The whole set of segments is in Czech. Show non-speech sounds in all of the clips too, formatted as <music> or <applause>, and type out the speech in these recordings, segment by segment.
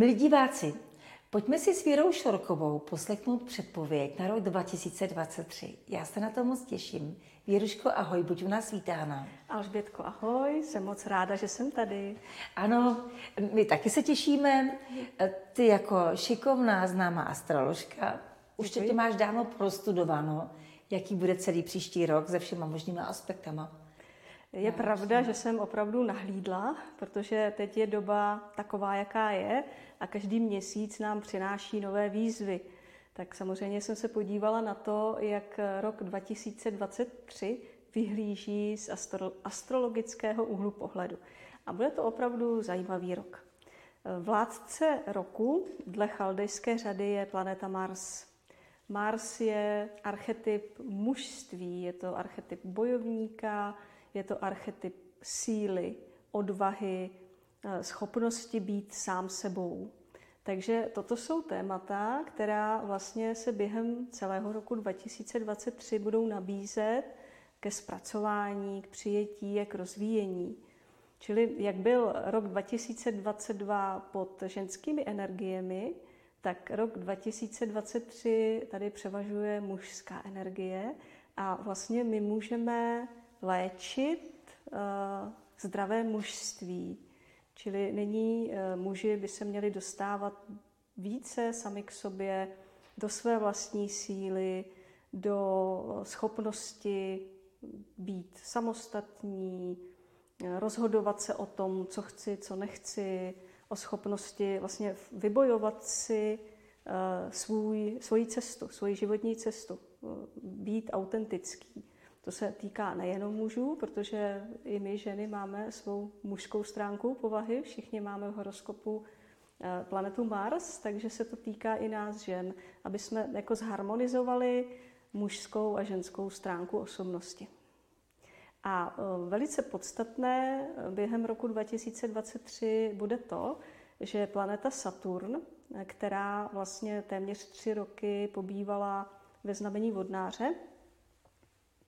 Milí diváci, pojďme si s Vírou Šorkovou poslechnout předpověď na rok 2023. Já se na to moc těším. Věruško, ahoj, buď u nás vítána. Alžbětko, ahoj, jsem moc ráda, že jsem tady. Ano, my taky se těšíme. Ty jako šikovná, známá astroložka, už tě máš dávno prostudováno, jaký bude celý příští rok se všema možnýma aspektama. Je pravda, že jsem opravdu nahlídla, protože teď je doba taková, jaká je a každý měsíc nám přináší nové výzvy. Tak samozřejmě jsem se podívala na to, jak rok 2023 vyhlíží z astro- astrologického úhlu pohledu. A bude to opravdu zajímavý rok. Vládce roku dle chaldejské řady je planeta Mars. Mars je archetyp mužství, je to archetyp bojovníka, je to archetyp síly, odvahy, eh, schopnosti být sám sebou. Takže toto jsou témata, která vlastně se během celého roku 2023 budou nabízet ke zpracování, k přijetí a k rozvíjení. Čili jak byl rok 2022 pod ženskými energiemi, tak rok 2023 tady převažuje mužská energie a vlastně my můžeme léčit uh, zdravé mužství. Čili nyní uh, muži by se měli dostávat více sami k sobě, do své vlastní síly, do schopnosti být samostatní, rozhodovat se o tom, co chci, co nechci, o schopnosti vlastně vybojovat si svůj, svoji cestu, svoji životní cestu, být autentický. To se týká nejenom mužů, protože i my ženy máme svou mužskou stránku povahy, všichni máme v horoskopu eh, planetu Mars, takže se to týká i nás žen, aby jsme jako zharmonizovali mužskou a ženskou stránku osobnosti. A eh, velice podstatné eh, během roku 2023 bude to, že planeta Saturn, která vlastně téměř tři roky pobývala ve znamení vodnáře,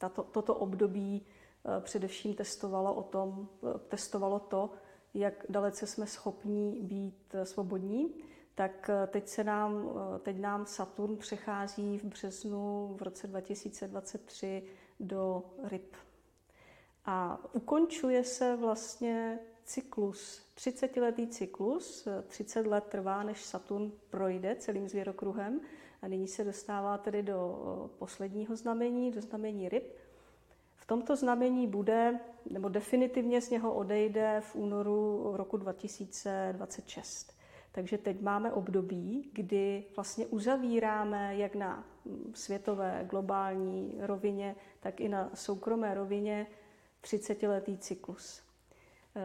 tato, toto období eh, především testovalo, o tom, eh, testovalo to, jak dalece jsme schopní být eh, svobodní, tak teď, se nám, teď nám Saturn přechází v březnu v roce 2023 do ryb. A ukončuje se vlastně cyklus, 30-letý cyklus, 30 let trvá, než Saturn projde celým zvěrokruhem a nyní se dostává tedy do posledního znamení, do znamení ryb. V tomto znamení bude, nebo definitivně z něho odejde v únoru roku 2026. Takže teď máme období, kdy vlastně uzavíráme jak na světové, globální rovině, tak i na soukromé rovině 30-letý cyklus.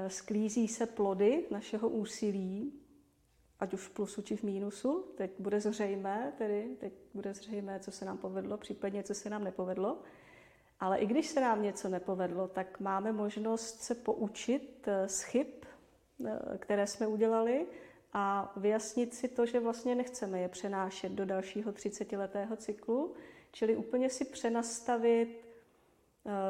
Sklízí se plody našeho úsilí, ať už v plusu či v mínusu. Teď bude zřejmé, tedy teď bude zřejmé, co se nám povedlo, případně co se nám nepovedlo. Ale i když se nám něco nepovedlo, tak máme možnost se poučit eh, z chyb, eh, které jsme udělali a vyjasnit si to, že vlastně nechceme je přenášet do dalšího 30-letého cyklu, čili úplně si přenastavit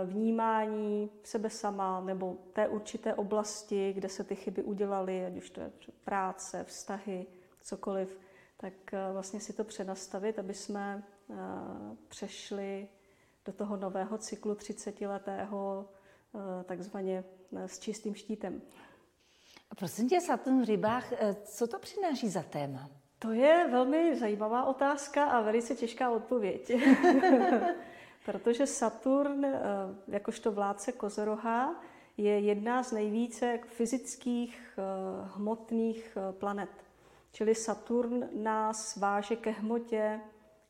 vnímání sebe sama nebo té určité oblasti, kde se ty chyby udělaly, ať už to je práce, vztahy, cokoliv, tak vlastně si to přenastavit, aby jsme přešli do toho nového cyklu 30-letého eh, takzvaně eh, s čistým štítem. A prosím tě, Saturn v rybách, eh, co to přináší za téma? To je velmi zajímavá otázka a velice těžká odpověď. <laughs> Protože Saturn, jakožto vládce Kozoroha, je jedna z nejvíce fyzických hmotných planet. Čili Saturn nás váže ke hmotě,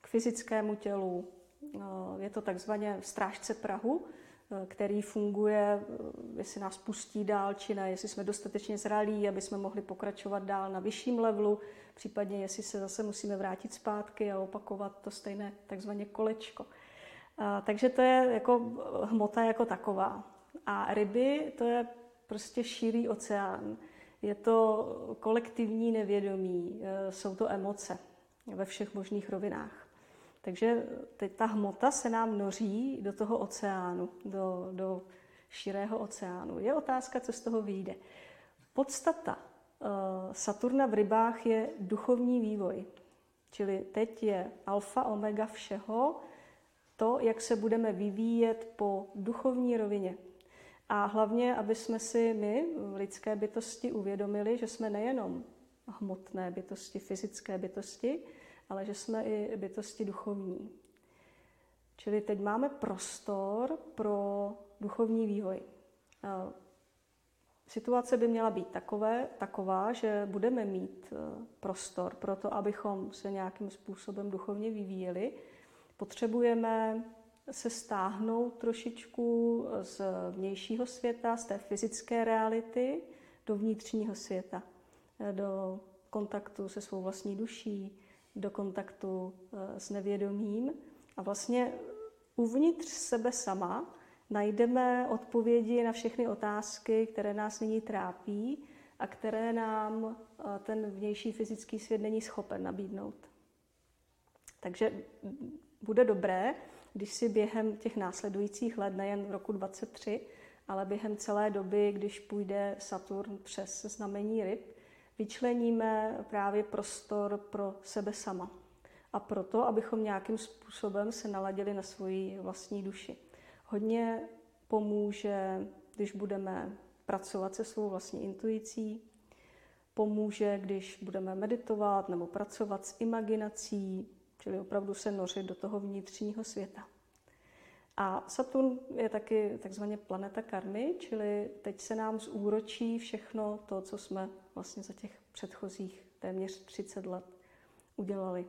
k fyzickému tělu, Eh, je to takzvaně strážce Prahu, eh, který funguje, eh, jestli nás pustí dál či ne, jestli jsme dostatečně zralí, aby jsme mohli pokračovat dál na vyšším levelu, případně jestli se zase musíme vrátit zpátky a opakovat to stejné takzvané kolečko. Takže to je jako hmota jako taková. A ryby, to je prostě širý oceán. Je to kolektivní nevědomí, jsou to emoce ve všech možných rovinách. Takže teď ta hmota se nám noří do toho oceánu, do, do širého oceánu. Je otázka, co z toho vyjde. Podstata Saturna v rybách je duchovní vývoj. Čili teď je alfa, omega všeho, to, jak se budeme vyvíjet po duchovní rovině. A hlavně, aby jsme si my, lidské bytosti, uvědomili, že jsme nejenom hmotné bytosti, fyzické bytosti, ale že jsme i bytosti duchovní. Čili teď máme prostor pro duchovní vývoj. Situace by měla být takové, taková, že budeme mít e, prostor pro to, abychom se nějakým způsobem duchovně vyvíjeli. Potřebujeme se stáhnout trošičku z vnějšího světa, z té fyzické reality do vnitřního světa, do kontaktu se svou vlastní duší, do kontaktu e, s nevědomím. A vlastně uvnitř sebe sama najdeme odpovědi na všechny otázky, které nás nyní trápí a které nám eh, ten vnější fyzický svět není schopen nabídnout. Takže bude dobré, když si během těch následujících let, nejen v roku 23, ale během celé doby, když půjde Saturn přes znamení ryb, vyčleníme právě prostor pro sebe sama. A proto, abychom nějakým způsobem se naladili na svoji vlastní duši. Hodně pomůže, když budeme pracovat se svou vlastní intuicí, pomůže, když budeme meditovat nebo pracovat s imaginací, čili opravdu se nořit do toho vnitřního světa. A Saturn je taky takzvaně planeta karmy, čili teď se nám zúročí všechno to, co jsme vlastně za těch předchozích téměř 30 let udělali,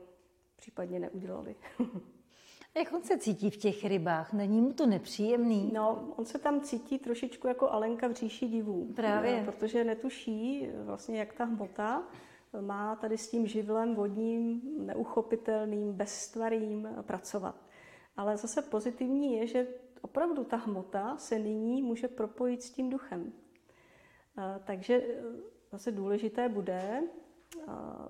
případně neudělali. <laughs> Jak on se cítí v těch rybách? Není mu to nepříjemný? No, on se tam cítí trošičku jako Alenka v říši divů. Právě. Protože netuší vlastně, jak ta hmota má tady s tím živlem vodním, neuchopitelným, bezstvarým pracovat. Ale zase pozitivní je, že opravdu ta hmota se nyní může propojit s tím duchem. Takže zase důležité bude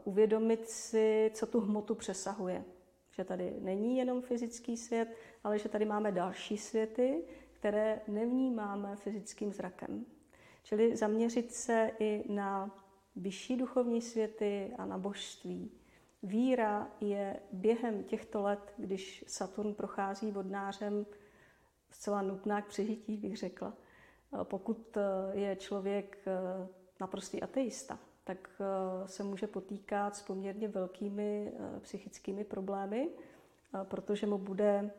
uvědomit si, co tu hmotu přesahuje že tady není jenom fyzický svět, ale že tady máme další světy, které nevnímáme fyzickým zrakem. Čili zaměřit se i na vyšší duchovní světy a na božství. Víra je během těchto let, když Saturn prochází vodnářem, zcela nutná k přežití, bych řekla. Pokud je člověk naprostý ateista, tak eh, se může potýkat s poměrně velkými eh, psychickými problémy, eh, protože mu bude,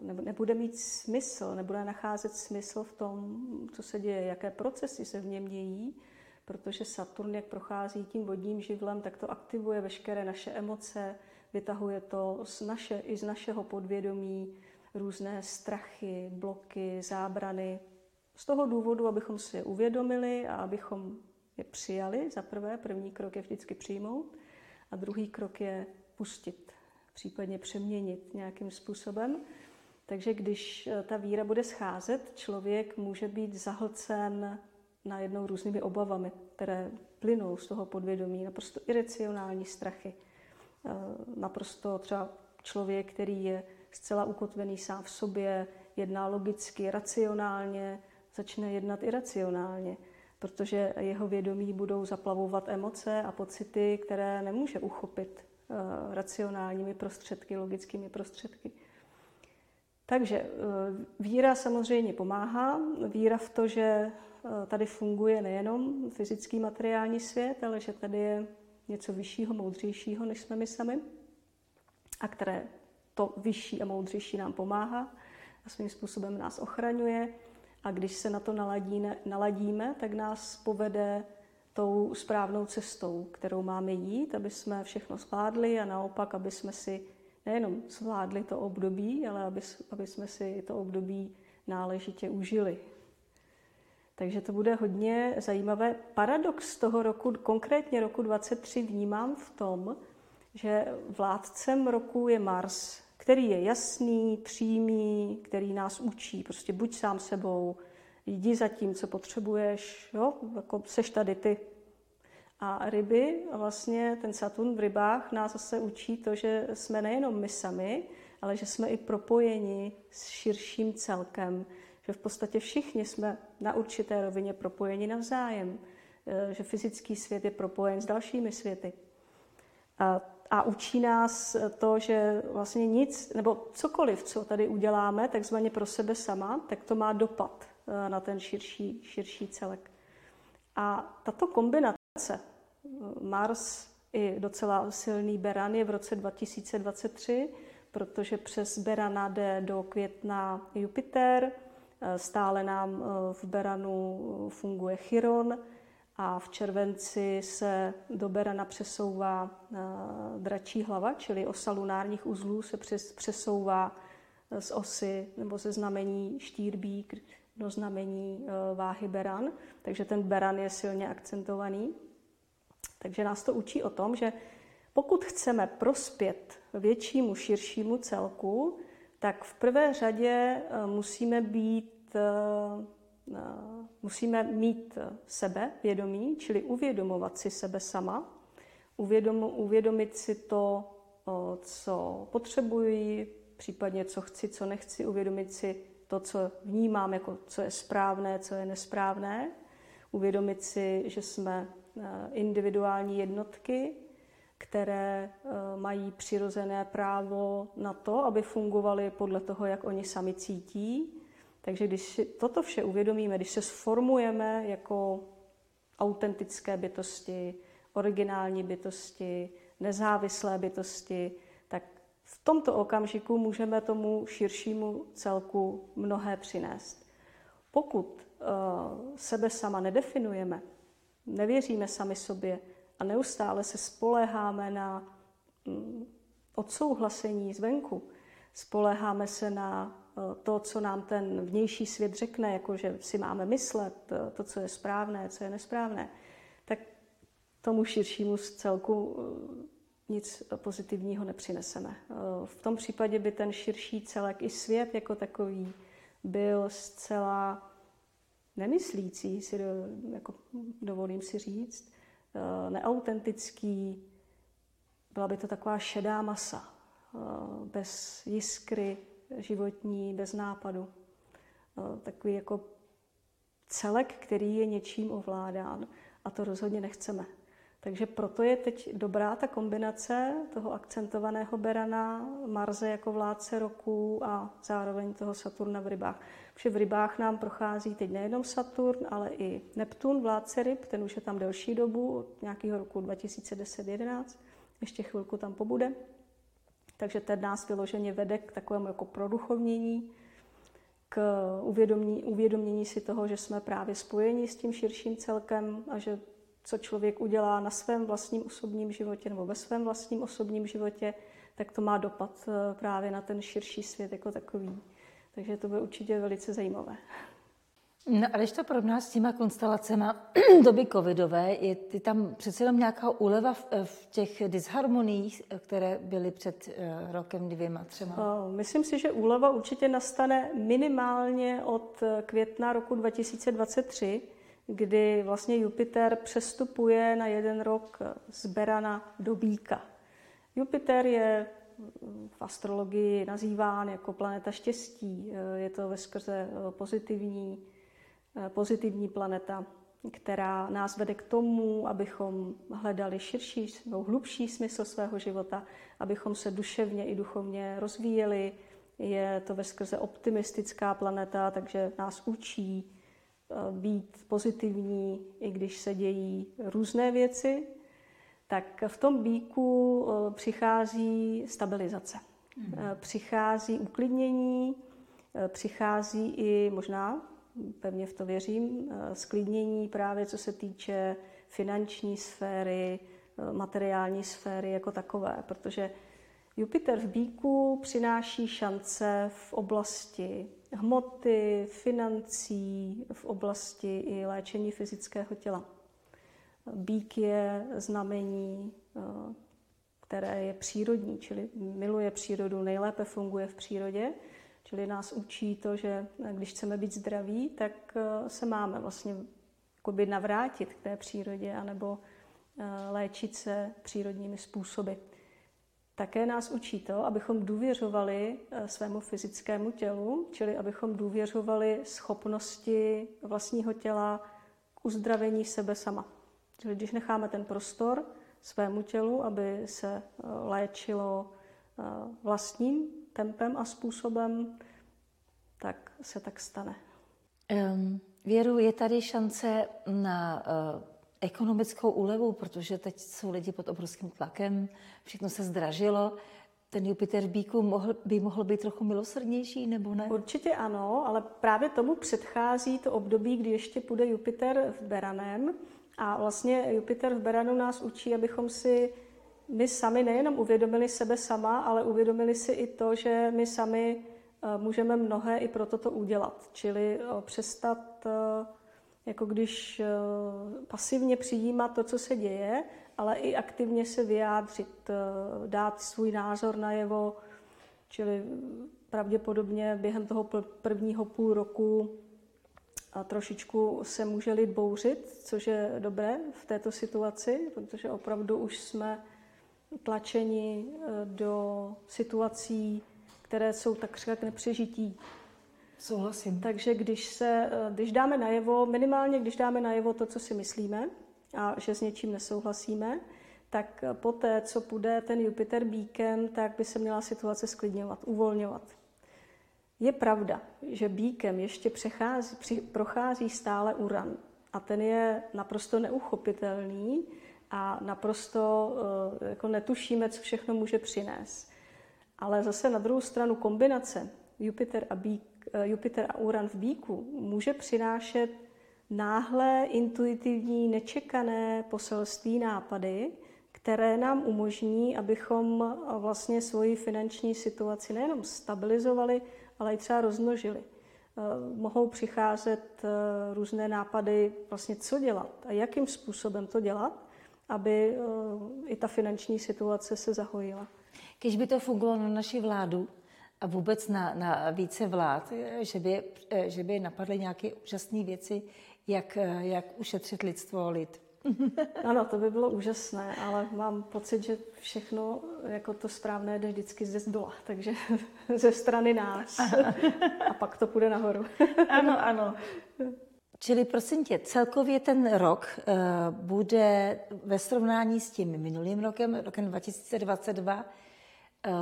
nebude mít smysl, nebude nacházet smysl v tom, co se děje, jaké procesy se v něm dějí, protože Saturn, jak prochází tím vodním živlem, tak to aktivuje veškeré naše emoce, vytahuje to z naše, i z našeho podvědomí různé strachy, bloky, zábrany. Z toho důvodu, abychom si je uvědomili a abychom je přijali. Za prvé, první krok je vždycky přijmout a druhý krok je pustit, případně přeměnit nějakým způsobem. Takže když eh, ta víra bude scházet, člověk může být zahlcen najednou různými obavami, které plynou z toho podvědomí, naprosto iracionální strachy. Eh, naprosto třeba člověk, který je zcela ukotvený sám v sobě, jedná logicky, racionálně, začne jednat iracionálně protože jeho vědomí budou zaplavovat emoce a pocity, které nemůže uchopit uh, racionálními prostředky, logickými prostředky. Takže uh, víra samozřejmě pomáhá. Víra v to, že uh, tady funguje nejenom fyzický materiální svět, ale že tady je něco vyššího, moudřejšího, než jsme my sami, a které to vyšší a moudřejší nám pomáhá a svým způsobem nás ochraňuje a když se na to naladíme, naladíme, tak nás povede tou správnou cestou, kterou máme jít, aby jsme všechno zvládli a naopak, aby jsme si nejenom zvládli to období, ale aby, aby jsme si to období náležitě užili. Takže to bude hodně zajímavé. Paradox toho roku, konkrétně roku 23, vnímám v tom, že vládcem roku je Mars, který je jasný, přímý, který nás učí. Prostě buď sám sebou, jdi za tím, co potřebuješ, jo? jako seš tady ty. A ryby, vlastně ten Saturn v rybách nás zase učí to, že jsme nejenom my sami, ale že jsme i propojeni s širším celkem, že v podstatě všichni jsme na určité rovině propojeni navzájem, že fyzický svět je propojen s dalšími světy. A, a učí nás to, že vlastně nic, nebo cokoliv, co tady uděláme, takzvaně pro sebe sama, tak to má dopad na ten širší, širší celek. A tato kombinace Mars i docela silný Beran je v roce 2023, protože přes Berana jde do května Jupiter, stále nám eh, v Beranu funguje Chiron a v červenci se do Berana přesouvá eh, dračí hlava, čili osa lunárních uzlů se přesouvá eh, z osy nebo ze znamení štírbík do znamení váhy Beran, takže ten Beran je silně akcentovaný. Takže nás to učí o tom, že pokud chceme prospět většímu, širšímu celku, tak v prvé řadě eh, musíme být, eh, eh, musíme mít sebe vědomí, čili uvědomovat si sebe sama, uvědom, uvědomit si to, co potřebuji, případně co chci, co nechci, uvědomit si to, co vnímám, jako co je správné, co je nesprávné, uvědomit si, že jsme individuální jednotky, které eh, mají přirozené právo na to, aby fungovaly podle toho, jak oni sami cítí. Takže když si toto vše uvědomíme, když se sformujeme jako autentické bytosti, originální bytosti, nezávislé bytosti, v tomto okamžiku můžeme tomu širšímu celku mnohé přinést. Pokud uh, sebe sama nedefinujeme, nevěříme sami sobě, a neustále se spoléháme na mm, odsouhlasení zvenku, spoléháme se na eh, to, co nám ten vnější svět řekne, jako že si máme myslet, eh, to, co je správné, co je nesprávné, tak tomu širšímu celku eh, nic pozitivního nepřineseme. V tom případě by ten širší celek i svět jako takový byl zcela nemyslící, si do, jako dovolím si říct, Eh, neautentický, byla by to taková šedá masa, eh, bez jiskry životní, bez nápadu. Eh, takový jako celek, který je něčím ovládán a to rozhodně nechceme. Takže proto je teď dobrá ta kombinace toho akcentovaného Berana, Marze jako vládce roku a zároveň toho Saturna v rybách. Protože v rybách nám prochází teď nejenom Saturn, ale i Neptun, vládce ryb, ten už je tam delší dobu, od nějakého roku 2010-11, ještě chvilku tam pobude. Takže ten nás vyloženě vede k takovému jako produchovnění, k uvědomění, uvědomění si toho, že jsme právě spojeni s tím širším celkem a že co člověk udělá na svém vlastním osobním životě nebo ve svém vlastním osobním životě, tak to má dopad eh, právě na ten širší svět jako takový. Takže to bude určitě velice zajímavé. No a když to porovná s těma konstelacemi <clears throat> doby covidové, je ty tam přece jenom nějaká úleva v, eh, v těch disharmoniích, které byly před uh, rokem, dvěma, třema? Myslím si, že úleva určitě nastane minimálně od května roku 2023, kdy vlastně Jupiter přestupuje na jeden rok z Berana do Bíka. Jupiter je v astrologii nazýván jako planeta štěstí. Je to ve skrze pozitivní, pozitivní planeta, která nás vede k tomu, abychom hledali širší nebo hlubší smysl svého života, abychom se duševně i duchovně rozvíjeli. Je to ve skrze optimistická planeta, takže nás učí být pozitivní, i když se dějí různé věci, tak v tom bíku eh, přichází stabilizace. Mm. Přichází uklidnění, přichází i možná, pevně v to věřím, sklidnění právě co se týče finanční sféry, materiální sféry jako takové, protože Jupiter v bíku přináší šance v oblasti hmoty, financí, v oblasti i léčení fyzického těla. Bík je znamení, eh, které je přírodní, čili miluje přírodu, nejlépe funguje v přírodě, čili nás učí to, že když chceme být zdraví, tak eh, se máme vlastně navrátit k té přírodě anebo eh, léčit se přírodními způsoby. Také nás učí to, abychom důvěřovali eh, svému fyzickému tělu, čili abychom důvěřovali schopnosti vlastního těla k uzdravení sebe sama. Čili když necháme ten prostor svému tělu, aby se eh, léčilo eh, vlastním tempem a způsobem, tak se tak stane. Um, Věru, je tady šance na uh, ekonomickou úlevu, protože teď jsou lidi pod obrovským tlakem, všechno se zdražilo. Ten Jupiter bíku mohl, by mohl být trochu milosrdnější, nebo ne? Určitě ano, ale právě tomu předchází to období, kdy ještě půjde Jupiter v Beranem. A vlastně Jupiter v Beranu nás učí, abychom si my sami nejenom uvědomili sebe sama, ale uvědomili si i to, že my sami eh, můžeme mnohé i pro toto udělat. Čili eh, přestat eh, jako když pasivně přijímat to, co se děje, ale i aktivně se vyjádřit, dát svůj názor najevo, čili pravděpodobně během toho prvního půl roku a trošičku se může lid bouřit, což je dobré v této situaci, protože opravdu už jsme tlačeni eh, do situací, které jsou takřka k nepřežití. Souhlasím. Takže když, se, eh, když dáme najevo, minimálně když dáme najevo to, co si myslíme a že s něčím nesouhlasíme, tak poté, co půjde ten Jupiter bíkem, tak by se měla situace sklidňovat, uvolňovat. Je pravda, že bíkem ještě přechází, při, prochází stále uran a ten je naprosto neuchopitelný a naprosto uh, jako netušíme, co všechno může přinést. Ale zase na druhou stranu kombinace Jupiter a, bík, Jupiter a Uran v bíku může přinášet náhle, intuitivní, nečekané poselství, nápady, které nám umožní, abychom vlastně svoji finanční situaci nejenom stabilizovali, ale i třeba rozmnožili. Eh, mohou přicházet eh, různé nápady, vlastně co dělat a jakým způsobem to dělat, aby eh, i ta finanční situace se zahojila. Když by to fungovalo na naši vládu a vůbec na, na více vlád, že by, že by napadly nějaké úžasné věci, jak, jak ušetřit lidstvo, lid, <laughs> ano, to by bylo úžasné, ale mám pocit, že všechno jako to správné jde vždycky ze dola, takže <laughs> ze strany nás. <laughs> A pak to půjde nahoru. ano, ano. Čili prosím tě, celkově ten rok uh, bude ve srovnání s tím minulým rokem, rokem 2022, uh,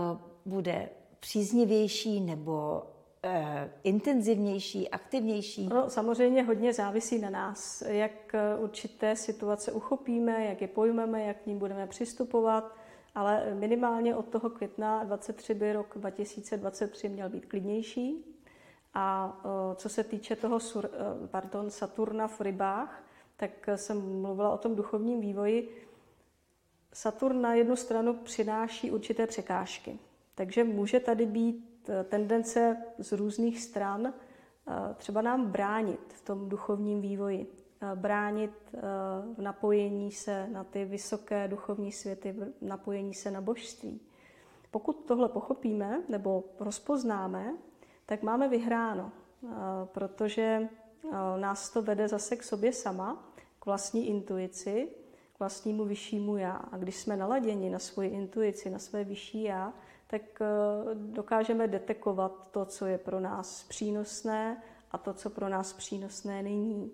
bude příznivější nebo Eh, intenzivnější, aktivnější? No, samozřejmě hodně závisí na nás, jak eh, určité situace uchopíme, jak je pojmeme, jak k ním budeme přistupovat, ale minimálně od toho května 23 by rok 2023 měl být klidnější. A eh, co se týče toho pardon, Saturna v rybách, tak jsem mluvila o tom duchovním vývoji. Saturn na jednu stranu přináší určité překážky. Takže může tady být Eh, tendence z různých stran eh, třeba nám bránit v tom duchovním vývoji, eh, bránit v napojení se na ty vysoké duchovní světy, v napojení se na božství. Pokud tohle pochopíme nebo rozpoznáme, tak máme vyhráno, protože nás to vede zase k sobě sama, k vlastní intuici, k vlastnímu vyššímu já. A když jsme naladěni na svoji intuici, na své vyšší já, tak eh, dokážeme detekovat to, co je pro nás přínosné a to, co pro nás přínosné není.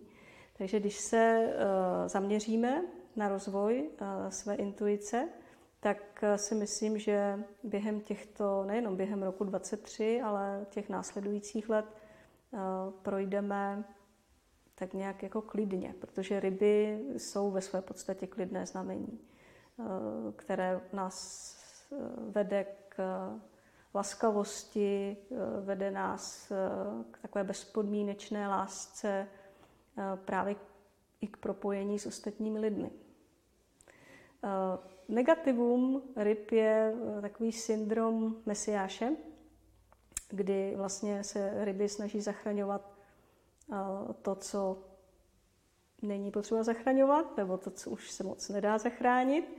Takže když se eh, zaměříme na rozvoj eh, své intuice, tak si myslím, že během těchto, nejenom během roku 23, ale těch následujících let projdeme tak nějak jako klidně, protože ryby jsou ve své podstatě klidné znamení, které nás vede laskavosti, eh, vede nás eh, k takové bezpodmínečné lásce, eh, právě i k propojení s ostatními lidmi. Negativum ryb je takový syndrom mesiáše, kdy vlastně se ryby snaží zachraňovat to, co není potřeba zachraňovat, nebo to, co už se moc nedá zachránit.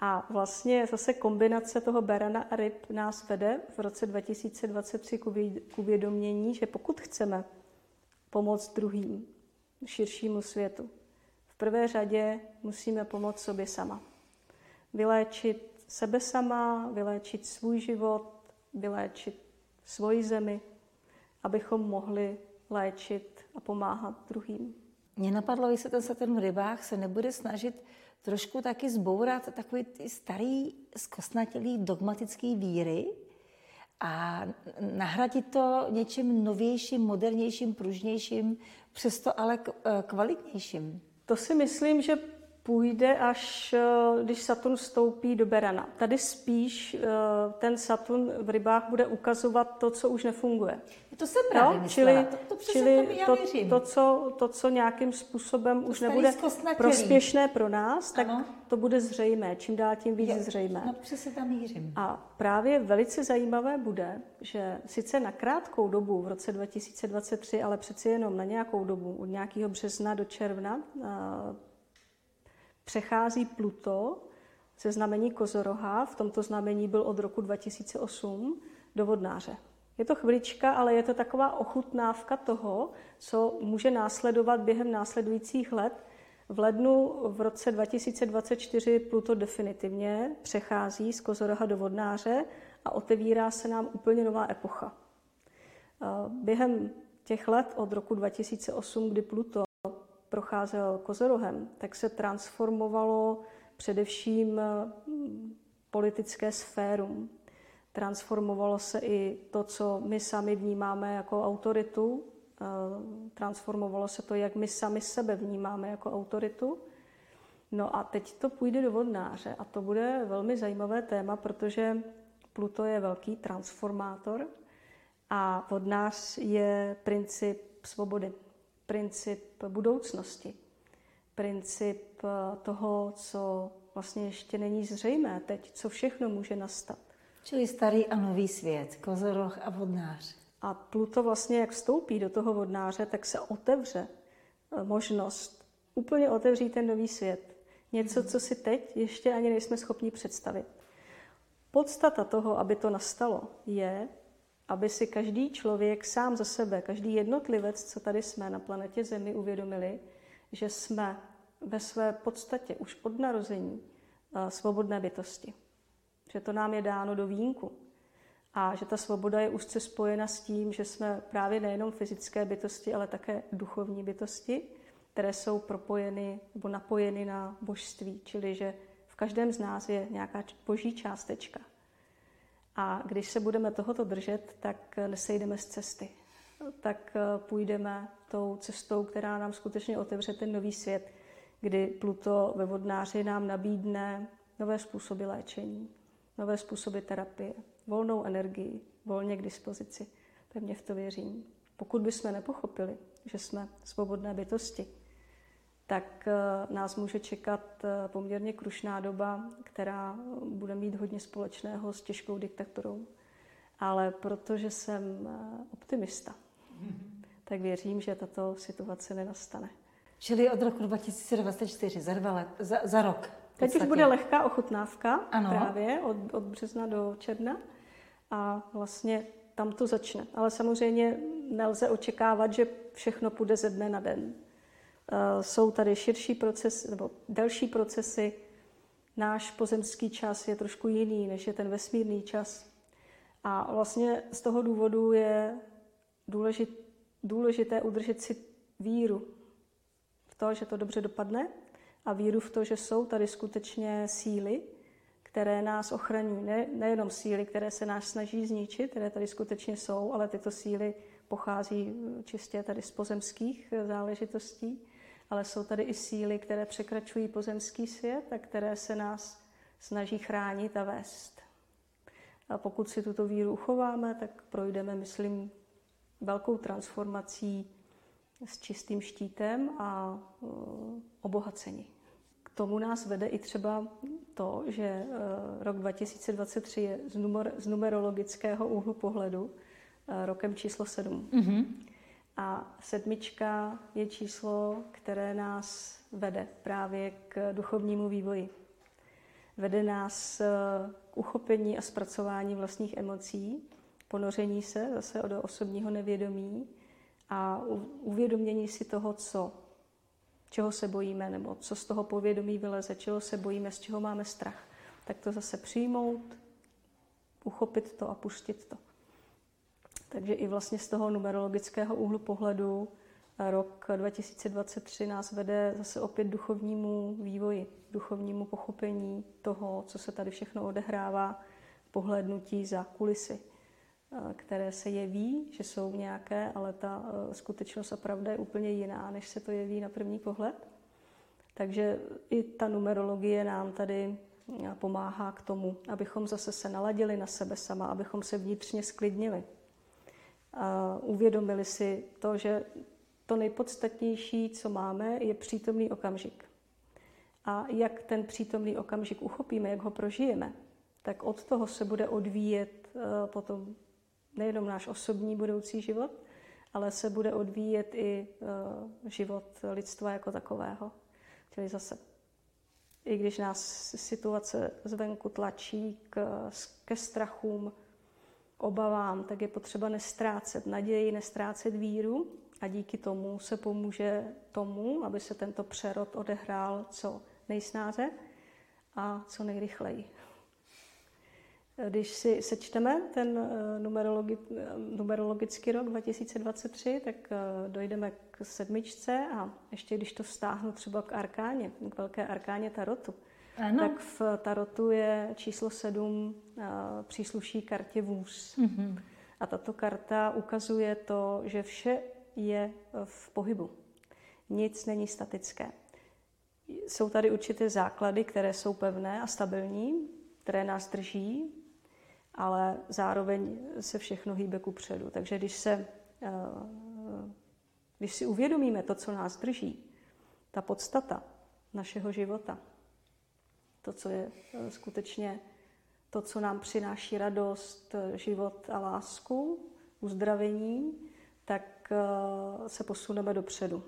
A vlastně zase kombinace toho berana a ryb nás vede v roce 2023 k uvědomění, že pokud chceme pomoct druhým, širšímu světu, v prvé řadě musíme pomoct sobě sama. Vyléčit sebe sama, vyléčit svůj život, vyléčit svoji zemi, abychom mohli léčit a pomáhat druhým. Mě napadlo, jestli ten Saturn v rybách se nebude snažit trošku taky zbourat takový ty starý, zkostnatělý dogmatický víry a nahradit to něčím novějším, modernějším, pružnějším, přesto ale eh, kvalitnějším. To si myslím, že půjde až, eh, když Saturn stoupí do Berana. Tady spíš eh, ten Saturn v rybách bude ukazovat to, co už nefunguje. To jsem právě no, myslela. Čili, to, to, čili to, to, co, to, co nějakým způsobem to už nebude prospěšné pro nás, tak ano. to bude zřejmé. Čím dál tím víc Je, zřejmé. No, přesně tam mířím. A právě velice zajímavé bude, že sice na krátkou dobu v roce 2023, ale přeci jenom na nějakou dobu, od nějakého března do června, přechází Pluto ze znamení Kozoroha, v tomto znamení byl od roku 2008, do vodnáře. Je to chvilička, ale je to taková ochutnávka toho, co může následovat během následujících let. V lednu v roce 2024 Pluto definitivně přechází z Kozoroha do vodnáře a otevírá se nám úplně nová epocha. Během těch let od roku 2008, kdy Pluto procházel kozorohem, tak se transformovalo především mm, politické sférum. Transformovalo se i to, co my sami vnímáme jako autoritu. Eh, transformovalo se to, jak my sami sebe vnímáme jako autoritu. No a teď to půjde do vodnáře a to bude velmi zajímavé téma, protože Pluto je velký transformátor a vodnář je princip svobody princip budoucnosti, princip eh, toho, co vlastně ještě není zřejmé teď, co všechno může nastat. Čili starý a nový svět, kozoroch a vodnář. A Pluto vlastně, jak vstoupí do toho vodnáře, tak se otevře eh, možnost úplně otevřít ten nový svět. Něco, co si teď ještě ani nejsme schopni představit. Podstata toho, aby to nastalo, je, aby si každý člověk sám za sebe, každý jednotlivec, co tady jsme na planetě Zemi, uvědomili, že jsme ve své podstatě už od narození eh, svobodné bytosti. Že to nám je dáno do výjimku. A že ta svoboda je úzce spojena s tím, že jsme právě nejenom fyzické bytosti, ale také duchovní bytosti, které jsou propojeny nebo napojeny na božství, čili že v každém z nás je nějaká boží částečka. A když se budeme tohoto držet, tak nesejdeme z cesty. Tak eh, půjdeme tou cestou, která nám skutečně otevře ten nový svět, kdy Pluto ve vodnáři nám nabídne nové způsoby léčení, nové způsoby terapie, volnou energii, volně k dispozici. Pevně v to věřím. Pokud bychom nepochopili, že jsme svobodné bytosti, tak eh, nás může čekat eh, poměrně krušná doba, která bude mít hodně společného s těžkou diktaturou. Ale protože jsem eh, optimista, tak věřím, že tato situace nenastane. Čili od roku 2024, za, dva let, za, za rok. Teď už bude lehká ochutnávka ano. právě od, od března do června a vlastně tam to začne. Ale samozřejmě nelze očekávat, že všechno půjde ze dne na den. Eh, jsou tady širší procesy nebo delší procesy. Náš pozemský čas je trošku jiný, než je ten vesmírný čas. A vlastně z toho důvodu je důležit, důležité udržet si víru v to, že to dobře dopadne a víru v to, že jsou tady skutečně síly, které nás ochraňují. Ne, nejenom síly, které se nás snaží zničit, které tady skutečně jsou, ale tyto síly pochází čistě tady z pozemských záležitostí ale jsou tady i síly, které překračují pozemský svět a které se nás snaží chránit a vést. A pokud si tuto víru uchováme, tak projdeme, myslím, velkou transformací s čistým štítem a uh, obohacení. K tomu nás vede i třeba to, že uh, rok 2023 je z, numer, z numerologického úhlu pohledu uh, rokem číslo 7. Mm-hmm. A sedmička je číslo, které nás vede právě k duchovnímu vývoji. Vede nás eh, k uchopení a zpracování vlastních emocí, ponoření se zase do osobního nevědomí a uvědomění si toho, co, čeho se bojíme, nebo co z toho povědomí vyleze, čeho se bojíme, z čeho máme strach. Tak to zase přijmout, uchopit to a pustit to. Takže i vlastně z toho numerologického úhlu pohledu rok 2023 nás vede zase opět duchovnímu vývoji, duchovnímu pochopení toho, co se tady všechno odehrává, pohlednutí za kulisy, eh, které se jeví, že jsou nějaké, ale ta eh, skutečnost a pravda je úplně jiná, než se to jeví na první pohled. Takže i ta numerologie nám tady eh, pomáhá k tomu, abychom zase se naladili na sebe sama, abychom se vnitřně sklidnili. A uvědomili si to, že to nejpodstatnější, co máme, je přítomný okamžik. A jak ten přítomný okamžik uchopíme, jak ho prožijeme, tak od toho se bude odvíjet eh, potom nejenom náš osobní budoucí život, ale se bude odvíjet i eh, život lidstva jako takového. Čili zase, i když nás situace zvenku tlačí k, ke strachům, obavám, tak je potřeba nestrácet naději, nestrácet víru a díky tomu se pomůže tomu, aby se tento přerod odehrál co nejsnáze a co nejrychleji. Když si sečteme ten eh, numerologi, eh, numerologický rok 2023, tak eh, dojdeme k sedmičce a ještě když to vztáhnu třeba k arkáně, k velké arkáně Tarotu, ano. tak v Tarotu je číslo sedm přísluší kartě vůz. Mm-hmm. A tato karta ukazuje to, že vše je v pohybu. Nic není statické. Jsou tady určité základy, které jsou pevné a stabilní, které nás drží, ale zároveň se všechno hýbe ku předu. Takže když, se, eh, když si uvědomíme to, co nás drží, ta podstata našeho života, to, co je eh, skutečně to, co nám přináší radost, život a lásku, uzdravení, tak eh, se posuneme dopředu.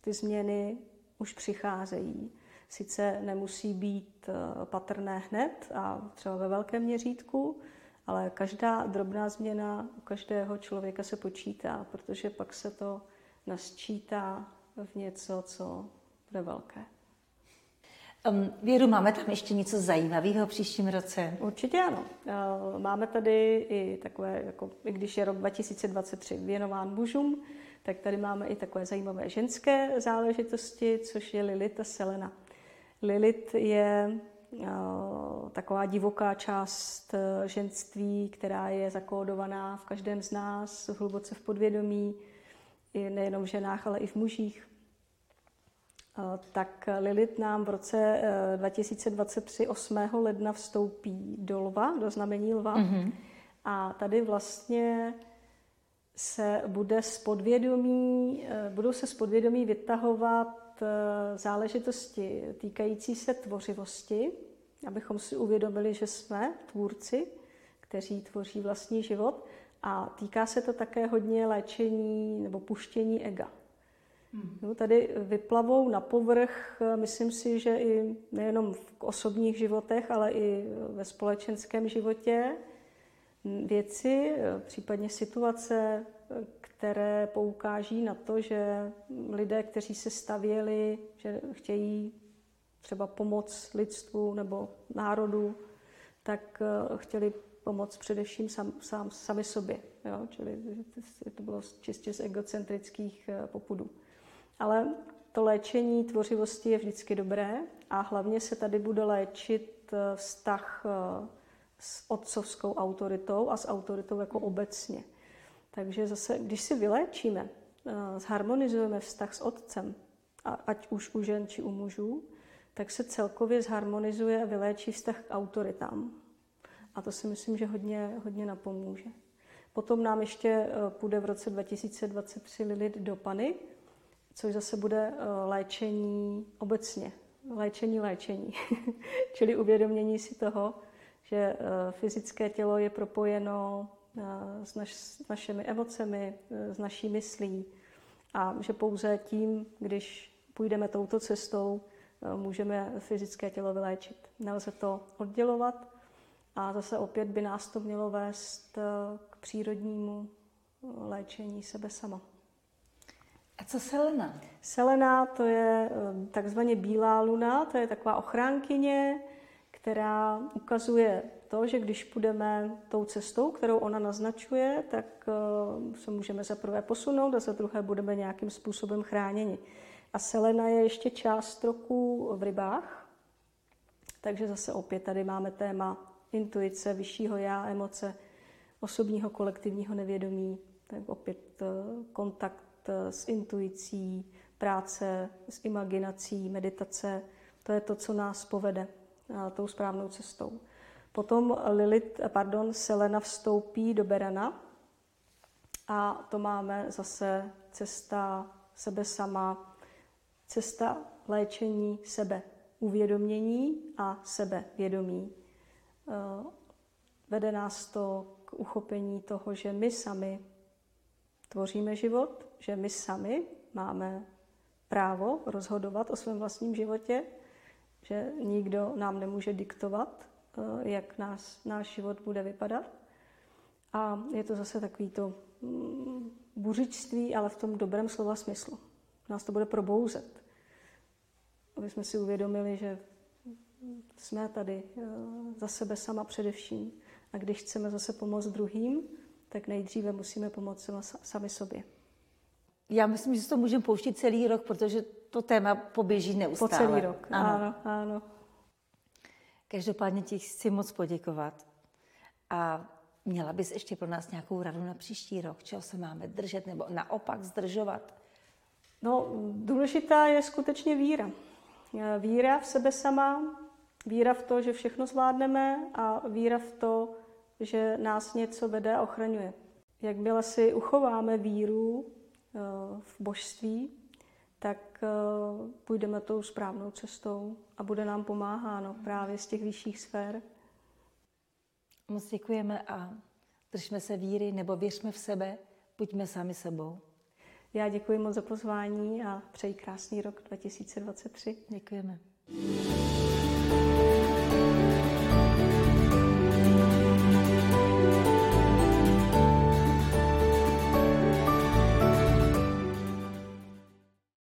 Ty změny už přicházejí. Sice nemusí být patrné hned a třeba ve velkém měřítku, ale každá drobná změna u každého člověka se počítá, protože pak se to nasčítá v něco, co bude velké. Um, Věru, máme tam ještě něco zajímavého v příštím roce? Určitě ano. Uh, máme tady i takové, jako, i když je rok 2023 věnován mužům, tak tady máme i takové zajímavé ženské záležitosti, což je Lilith a Selena. Lilith je taková divoká část e, ženství, která je zakódovaná v každém z nás, hluboce v podvědomí, nejenom v ženách, ale i v mužích. Tak Lilith nám v roce 2023 e, 8. ledna vstoupí do lva, do znamení lva. Mm-hmm. A tady vlastně se bude z podvědomí, e, budou se z podvědomí vytahovat Eh, záležitosti týkající se tvořivosti, abychom si uvědomili, že jsme tvůrci, kteří tvoří vlastní život. A týká se to také hodně léčení nebo puštění ega. Hmm. No, tady vyplavou na povrch, myslím si, že i nejenom v osobních životech, ale i ve společenském životě věci, případně situace, které poukáží na to, že lidé, kteří se stavěli, že chtějí třeba pomoc lidstvu nebo národu, tak eh, chtěli pomoct především sam, sam, sami sobě. Jo? Čili to bylo čistě z egocentrických eh, popudů. Ale to léčení tvořivosti je vždycky dobré a hlavně se tady bude léčit eh, vztah s otcovskou autoritou a s autoritou jako obecně. Takže zase, když si vyléčíme, eh, zharmonizujeme vztah s otcem, ať už u žen či u mužů, tak se celkově zharmonizuje a vyléčí vztah k autoritám. A to si myslím, že hodně, hodně napomůže. Potom nám ještě eh, půjde v roce 2023 Lilith do Pany, což zase bude eh, léčení obecně. Léčení léčení. <laughs> Čili uvědomění si toho, že fyzické tělo je propojeno s, naš, s našimi emocemi, s naší myslí a že pouze tím, když půjdeme touto cestou, můžeme fyzické tělo vyléčit. Nelze to oddělovat a zase opět by nás to mělo vést k přírodnímu léčení sebe sama. A co Selena? Selena to je takzvaně bílá luna, to je taková ochránkyně, která ukazuje to, že když půjdeme tou cestou, kterou ona naznačuje, tak eh, se můžeme za prvé posunout a za druhé budeme nějakým způsobem chráněni. A selena je ještě část roku v rybách, takže zase opět tady máme téma intuice, vyššího já, emoce, osobního kolektivního nevědomí, tak opět eh, eh, s intuicí, práce s imaginací, meditace, to je to, co nás povede tou správnou cestou. Potom Lilith, pardon, Selena vstoupí do Berana a to máme zase cesta sebe sama, cesta léčení sebe, uvědomění a sebevědomí. Eh, vede nás to k uchopení toho, že my sami tvoříme život, že my sami máme právo rozhodovat o svém vlastním životě, že nikdo nám nemůže diktovat, eh, jak nás, náš život bude vypadat. A je to zase takový to mm, buřičství, ale v tom dobrém slova smyslu. Nás to bude probouzet. Aby jsme si uvědomili, že jsme tady eh, za sebe sama především. A když chceme zase pomoct druhým, tak nejdříve musíme pomoct sami sobě. Já myslím, že to můžeme pouštět celý rok, protože to téma poběží neustále. Po celý rok, ano, ano. ano. Každopádně ti chci moc poděkovat. A měla bys ještě pro nás nějakou radu na příští rok, čeho se máme držet nebo naopak zdržovat? No, důležitá je skutečně víra. Víra v sebe sama, víra v to, že všechno zvládneme a víra v to, že nás něco vede a ochraňuje. Jakmile si uchováme víru eh, v božství, tak eh, půjdeme tou správnou cestou a bude nám pomáháno právě z těch vyšších sfér. Moc děkujeme a držme se víry nebo věřme v sebe, buďme sami sebou. Já děkuji moc za pozvání a přeji krásný rok 2023. Děkujeme.